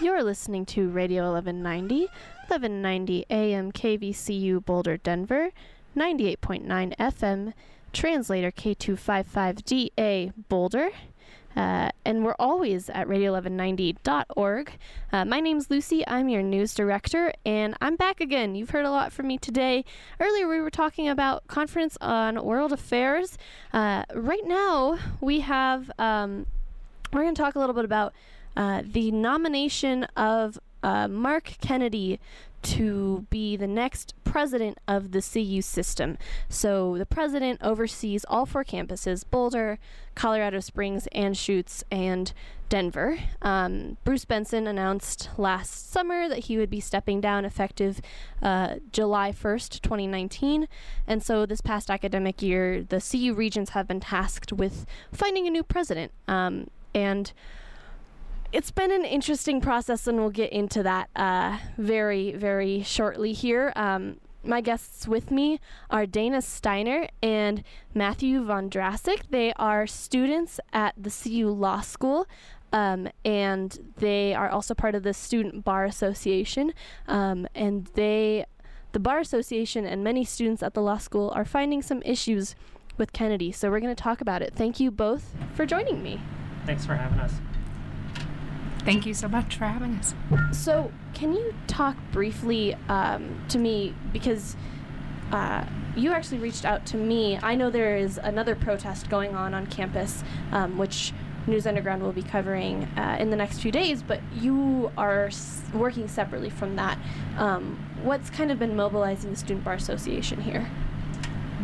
You're listening to Radio 1190, 1190 AM KVCU Boulder, Denver, 98.9 FM, translator K255DA Boulder. Uh, and we're always at radio1190.org. Uh, my name's Lucy. I'm your news director, and I'm back again. You've heard a lot from me today. Earlier, we were talking about conference on world affairs. Uh, right now, we have um, we're going to talk a little bit about uh, the nomination of uh, Mark Kennedy to be the next president of the CU system. So the president oversees all four campuses Boulder, Colorado Springs, Anschutz, and Denver. Um, Bruce Benson announced last summer that he would be stepping down effective uh, July 1st, 2019. And so this past academic year, the CU Regents have been tasked with finding a new president. Um, and it's been an interesting process, and we'll get into that uh, very, very shortly here. Um, my guests with me are Dana Steiner and Matthew Vondrasek. They are students at the CU Law School. Um, and they are also part of the Student Bar Association. Um, and they, the Bar Association, and many students at the law school are finding some issues with Kennedy. So we're going to talk about it. Thank you both for joining me. Thanks for having us. Thank you so much for having us. So, can you talk briefly um, to me because uh, you actually reached out to me? I know there is another protest going on on campus, um, which News Underground will be covering uh, in the next few days, but you are s- working separately from that. Um, what's kind of been mobilizing the Student Bar Association here?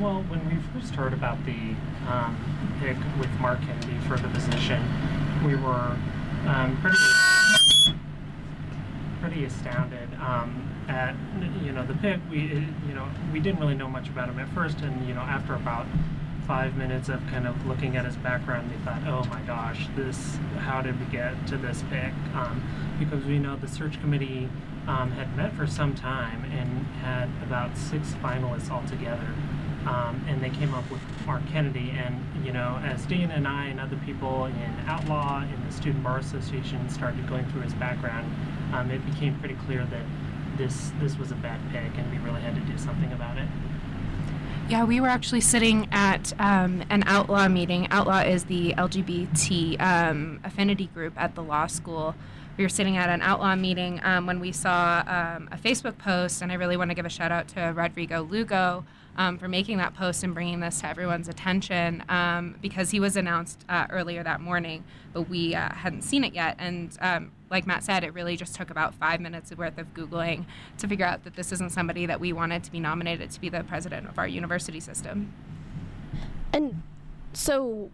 Well, when we first heard about the um, pick with Mark Kennedy for the position, we were um, pretty pretty astounded um, at you know the pick. We you know we didn't really know much about him at first, and you know after about five minutes of kind of looking at his background, we thought, oh my gosh, this how did we get to this pick? Um, because we know the search committee um, had met for some time and had about six finalists altogether. Um, and they came up with Mark Kennedy. And you know, as Dana and I and other people in Outlaw and the Student Bar Association started going through his background, um, it became pretty clear that this this was a bad pick, and we really had to do something about it. Yeah, we were actually sitting at um, an Outlaw meeting. Outlaw is the LGBT um, affinity group at the law school. We were sitting at an Outlaw meeting um, when we saw um, a Facebook post, and I really want to give a shout out to Rodrigo Lugo um, for making that post and bringing this to everyone's attention um, because he was announced uh, earlier that morning, but we uh, hadn't seen it yet. And um, like Matt said, it really just took about five minutes worth of Googling to figure out that this isn't somebody that we wanted to be nominated to be the president of our university system. And so,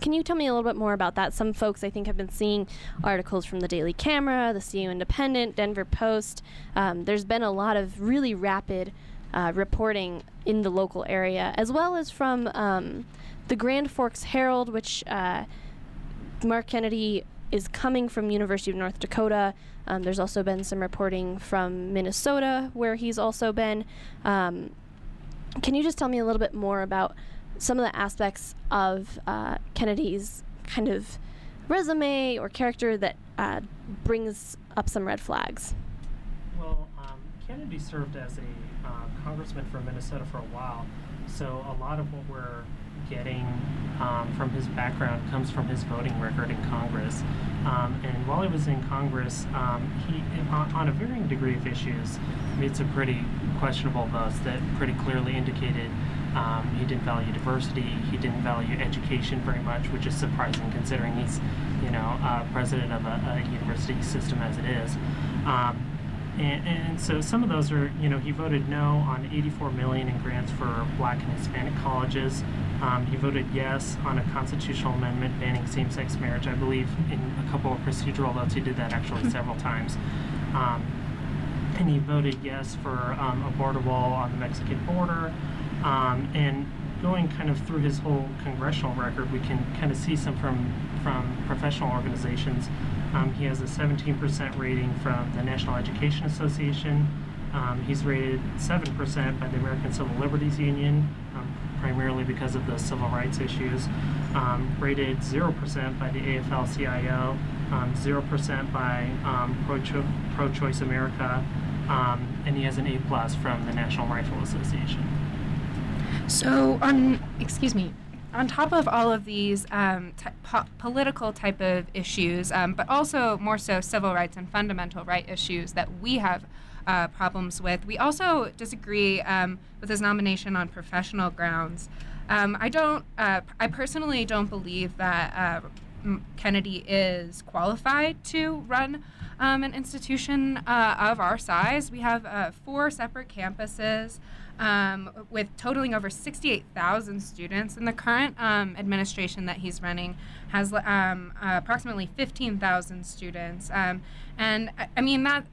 can you tell me a little bit more about that? Some folks, I think, have been seeing articles from the Daily Camera, the CU Independent, Denver Post. Um, there's been a lot of really rapid uh, reporting in the local area, as well as from um, the Grand Forks Herald, which uh, Mark Kennedy is coming from University of North Dakota. Um, there's also been some reporting from Minnesota, where he's also been. Um, can you just tell me a little bit more about some of the aspects of uh, Kennedy's kind of resume or character that uh, brings up some red flags? Kennedy served as a uh, congressman from Minnesota for a while, so a lot of what we're getting um, from his background comes from his voting record in Congress. Um, and while he was in Congress, um, he, on, on, a varying degree of issues, made some pretty questionable votes that pretty clearly indicated um, he didn't value diversity, he didn't value education very much, which is surprising considering he's, you know, uh, president of a, a, university system as it is. Um, and, and, so some of those are, you know, he voted no on 84 million in grants for black and Hispanic colleges. Um, he voted yes on a constitutional amendment banning same-sex marriage. I believe in a couple of procedural votes he did that actually several times. Um, and he voted yes for um, a border wall on the Mexican border. Um, and going kind of through his whole congressional record, we can kind of see some from from professional organizations. Um, he has a 17% rating from the National Education Association. Um, he's rated 7% by the American Civil Liberties Union, um, primarily because of the civil rights issues. Um, rated 0% by the AFL-CIO, um, 0% by um, Pro-Cho- Pro-Choice America, um, and he has an A plus from the National Rifle Association. So excuse me, on top of all of these um, t- po- political type of issues, um, but also more so civil rights and fundamental right issues that we have uh, problems with, we also disagree um, with his nomination on professional grounds. Um, I don't, uh, I personally don't believe that uh, Kennedy is qualified to run um, an institution uh, of our size. We have uh, four separate campuses um, with totaling over 68,000 students. And the current um, administration that he's running has um, uh, approximately 15,000 students. Um, and I, I mean, that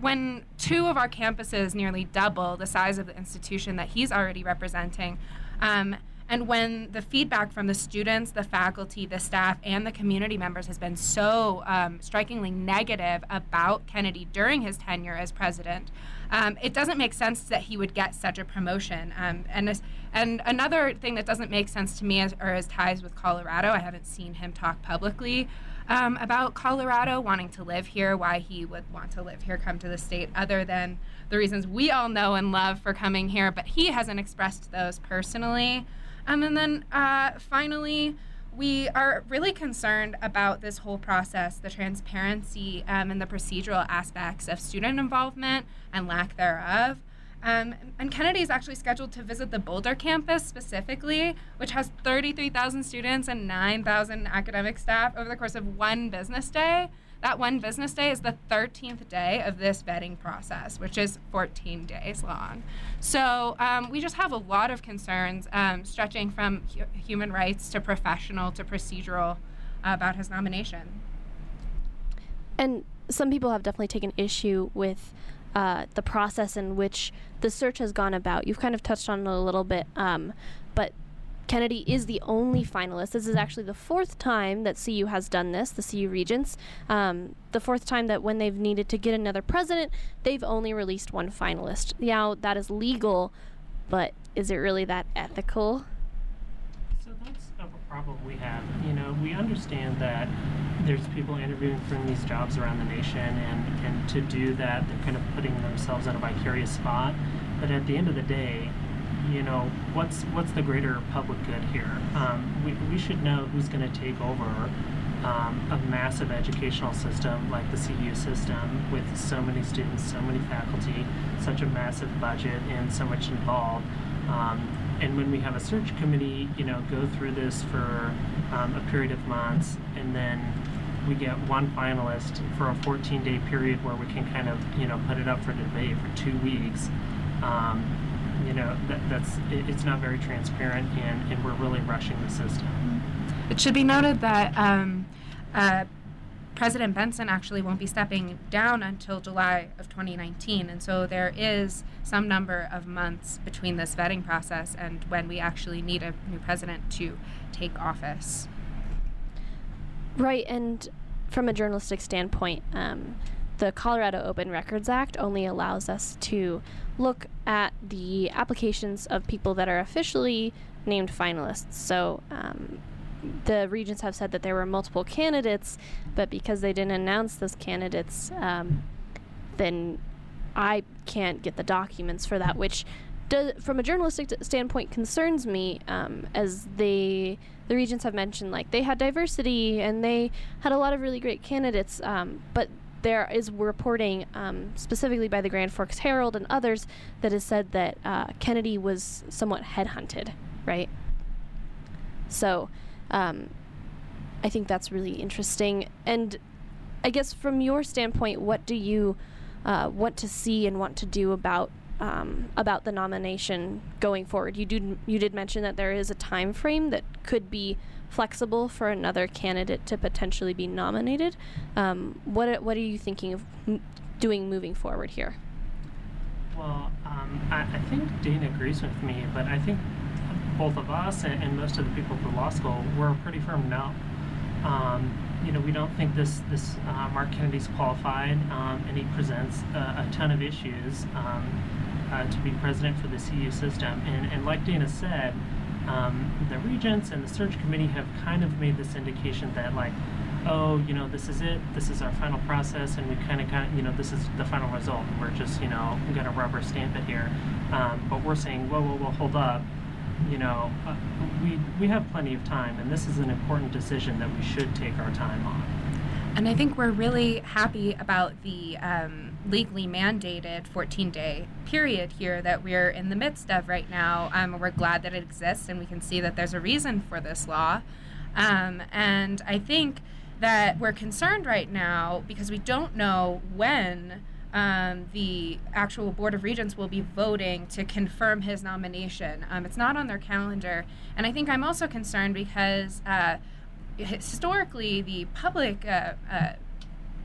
when two of our campuses nearly double the size of the institution that he's already representing, um, and when the feedback from the students, the faculty, the staff, and the community members has been so um, strikingly negative about Kennedy during his tenure as president, um, it doesn't make sense that he would get such a promotion. Um, and this, and another thing that doesn't make sense to me is, are his ties with Colorado. I haven't seen him talk publicly um, about Colorado wanting to live here, why he would want to live here, come to the state, other than the reasons we all know and love for coming here. But he hasn't expressed those personally. Um, and then uh, finally, we are really concerned about this whole process, the transparency um, and the procedural aspects of student involvement and lack thereof. Um, and Kennedy is actually scheduled to visit the Boulder campus specifically, which has 33,000 students and 9,000 academic staff over the course of one business day. That one business day is the 13th day of this vetting process, which is 14 days long. So um, we just have a lot of concerns um, stretching from hu- human rights to professional to procedural uh, about his nomination. And some people have definitely taken issue with uh, the process in which the search has gone about. You've kind of touched on it a little bit, um, but Kennedy is the only finalist. This is actually the fourth time that CU has done this, the CU Regents. Um, the fourth time that when they've needed to get another president, they've only released one finalist. Now, that is legal, but is it really that ethical? So that's a problem we have. You know, we understand that there's people interviewing for these jobs around the nation, and, and to do that, they're kind of putting themselves in a vicarious spot. But at the end of the day, you know, what's what's the greater public good here? Um, we, we should know who's going to take over um, a massive educational system like the CU system with so many students, so many faculty, such a massive budget, and so much involved. Um, and when we have a search committee, you know, go through this for um, a period of months, and then we get one finalist for a 14-day period where we can kind of, you know, put it up for debate for two weeks. Um, you know, that, that's it, it's not very transparent, and, and we're really rushing the system. It should be noted that um, uh, President Benson actually won't be stepping down until July of 2019, and so there is some number of months between this vetting process and when we actually need a new president to take office. Right, and from a journalistic standpoint, um, the Colorado Open Records Act only allows us to look at the applications of people that are officially named finalists. So um, the regents have said that there were multiple candidates, but because they didn't announce those candidates, um, then I can't get the documents for that, which does, from a journalistic t- standpoint concerns me um, as they the regents have mentioned like they had diversity and they had a lot of really great candidates um, but there is reporting um, specifically by the grand forks herald and others that has said that uh, kennedy was somewhat headhunted right so um, i think that's really interesting and i guess from your standpoint what do you uh, want to see and want to do about um, about the nomination going forward. You did you did mention that there is a time frame that could be flexible for another candidate to potentially be nominated. Um, what what are you thinking of doing moving forward here? Well, um, I, I think Dana agrees with me, but I think both of us and, and most of the people the law school were pretty firm no. Um, you know, we don't think this this uh, Mark Kennedy's qualified, um, and he presents a, a ton of issues um, uh, to be president for the CU system. And, and like Dana said, um, the regents and the search committee have kind of made this indication that like oh, you know, this is it, this is our final process, and we kind of, kind you know, this is the final result. We're just, you know, gonna rubber stamp it here. Um, but we're saying, whoa, whoa, whoa, hold up. You know, uh, we we have plenty of time, and this is an important decision that we should take our time on. And I think we're really happy about the um, legally mandated 14 day period here that we're in the midst of right now. Um, we're glad that it exists and we can see that there's a reason for this law. Um, and I think that we're concerned right now because we don't know when um, the actual Board of Regents will be voting to confirm his nomination. Um, it's not on their calendar. And I think I'm also concerned because. Uh, historically, the public uh, uh,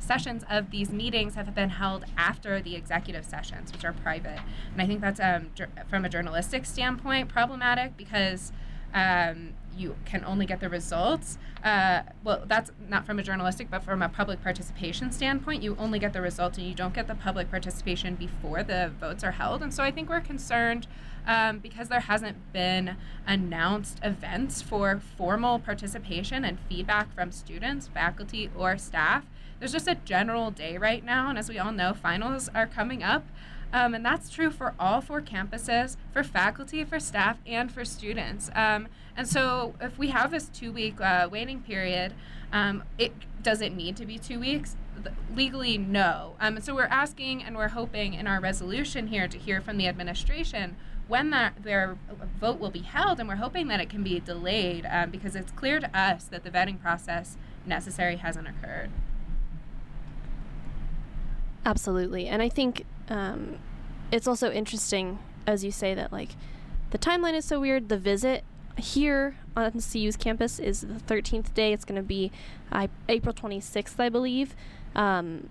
sessions of these meetings have been held after the executive sessions, which are private. And I think that's, um, from a journalistic standpoint, problematic because um, you can only get the results. Uh, well, that's not from a journalistic, but from a public participation standpoint, you only get the results and you don't get the public participation before the votes are held. And so I think we're concerned um, because there hasn't been announced events for formal participation and feedback from students, faculty, or staff. There's just a general day right now, and as we all know, finals are coming up. Um, and that's true for all four campuses, for faculty, for staff, and for students. Um, and so, if we have this two week uh, waiting period, um, it does it need to be two weeks? Legally, no. Um, so, we're asking and we're hoping in our resolution here to hear from the administration when that their vote will be held, and we're hoping that it can be delayed um, because it's clear to us that the vetting process necessary hasn't occurred. Absolutely, and I think um, it's also interesting, as you say, that like the timeline is so weird. The visit here on CU's campus is the 13th day. It's going to be uh, April 26th, I believe, um,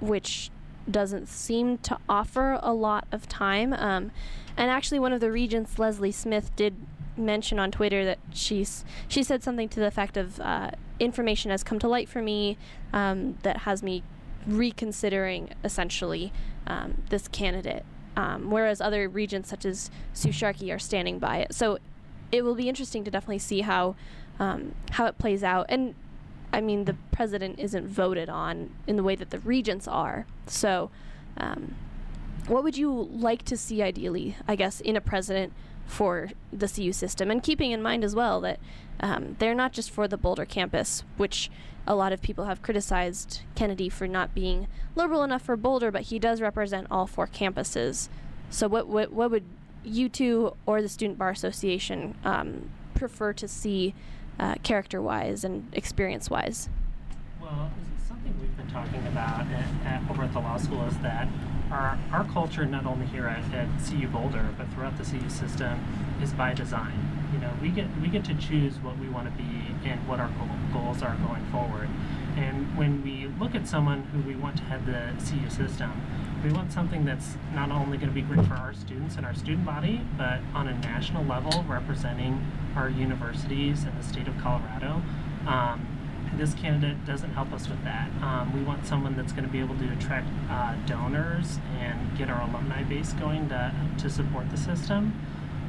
which doesn't seem to offer a lot of time. Um, and actually, one of the regents, Leslie Smith, did mention on Twitter that she's she said something to the effect of uh, information has come to light for me um, that has me reconsidering essentially um, this candidate, um, whereas other regents such as Sue Sharkey are standing by it. So it will be interesting to definitely see how um, how it plays out. And I mean, the president isn't voted on in the way that the regents are. So um, what would you like to see ideally, I guess, in a president for the CU system? And keeping in mind as well that um, they're not just for the Boulder campus, which a lot of people have criticized Kennedy for not being liberal enough for Boulder, but he does represent all four campuses. So, what what, what would you two or the Student Bar Association um, prefer to see uh, character wise and experience wise? Well, something we've been talking about at, at, over at the law school is that our, our culture, not only here at, at CU Boulder, but throughout the CU system, is by design. You know, we get we get to choose what we want to be and what our goals are going forward. And when we look at someone who we want to head the CU system, we want something that's not only going to be great for our students and our student body, but on a national level, representing our universities and the state of Colorado. Um, this candidate doesn't help us with that. Um, we want someone that's going to be able to attract uh, donors and get our alumni base going to, to support the system.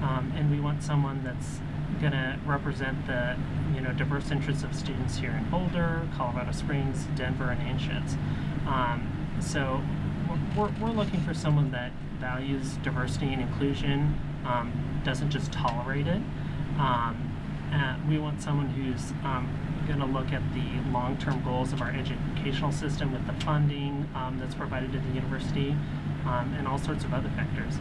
Um, and we want someone that's going to represent the you know diverse interests of students here in Boulder, Colorado Springs, Denver, and Anschutz. Um, so we're, we're looking for someone that values diversity and inclusion, um, doesn't just tolerate it. Um, we want someone who's um, going to look at the long-term goals of our educational system with the funding um, that's provided to the university um, and all sorts of other factors.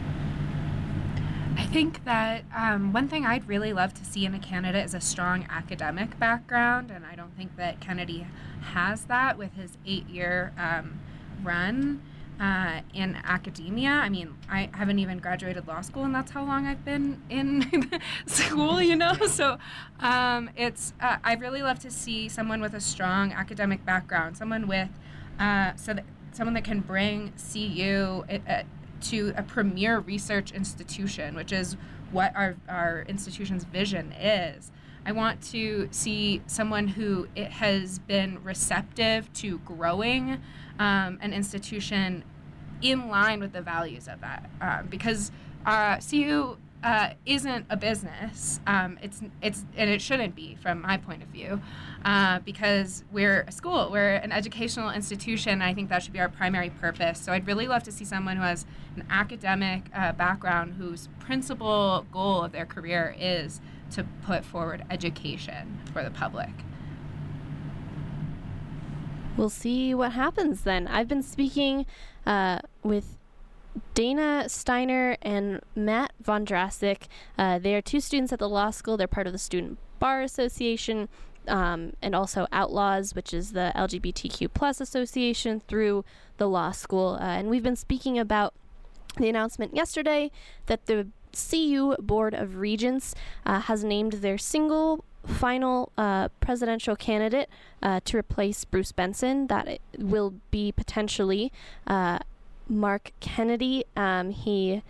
I think that um, one thing I'd really love to see in a candidate is a strong academic background, and I don't think that Kennedy has that with his eight-year um, run uh, in academia. I mean, I haven't even graduated law school, and that's how long I've been in school, you know? So um, it's, uh, I really love to see someone with a strong academic background, someone with, uh, so that, someone that can bring CU uh, uh, to a premier research institution, which is what our, our institution's vision is. I want to see someone who it has been receptive to growing um, an institution in line with the values of that. Um, because uh, CU uh, isn't a business. Um, it's it's and it shouldn't be from my point of view, uh, because we're a school, we're an educational institution. I think that should be our primary purpose. So I'd really love to see someone who has an academic uh, background whose principal goal of their career is to put forward education for the public. We'll see what happens then. I've been speaking uh, with Dana Steiner and Matt Vondrasek. Uh, they are two students at the law school. They're part of the Student Bar Association um, and also Outlaws, which is the LGBTQ plus association through the law school. Uh, and we've been speaking about the announcement yesterday that the CU Board of Regents uh, has named their single final uh, presidential candidate uh, to replace Bruce Benson. That will be potentially uh, Mark Kennedy. Um, he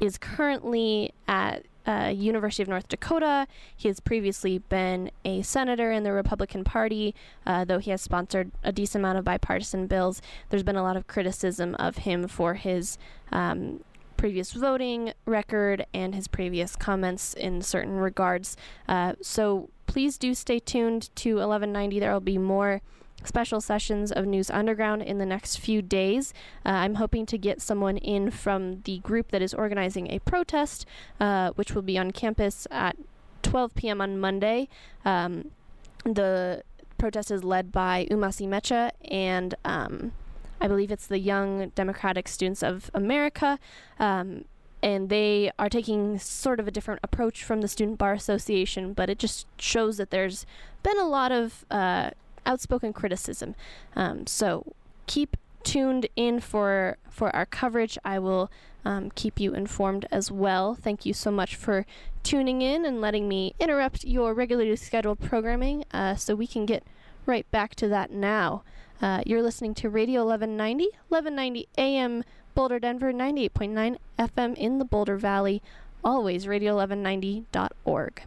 is currently at uh, University of North Dakota. He has previously been a senator in the Republican Party, uh, though he has sponsored a decent amount of bipartisan bills. There's been a lot of criticism of him for his um, previous voting record and his previous comments in certain regards. Uh, so please do stay tuned to 1190. There will be more special sessions of News Underground in the next few days. Uh, I'm hoping to get someone in from the group that is organizing a protest, uh, which will be on campus at 12 p.m. on Monday. Um, the protest is led by Umasi Mecha and um, I believe it's the Young Democratic Students of America. Um, and they are taking sort of a different approach from the Student Bar Association, but it just shows that there's been a lot of uh, outspoken criticism. Um, so keep tuned in for for our coverage. I will um, keep you informed as well. Thank you so much for tuning in and letting me interrupt your regularly scheduled programming, uh, so we can get right back to that now. Uh, you're listening to Radio 1190, 1190 AM Boulder, Denver, 98.9 FM in the Boulder Valley. Always radio1190.org.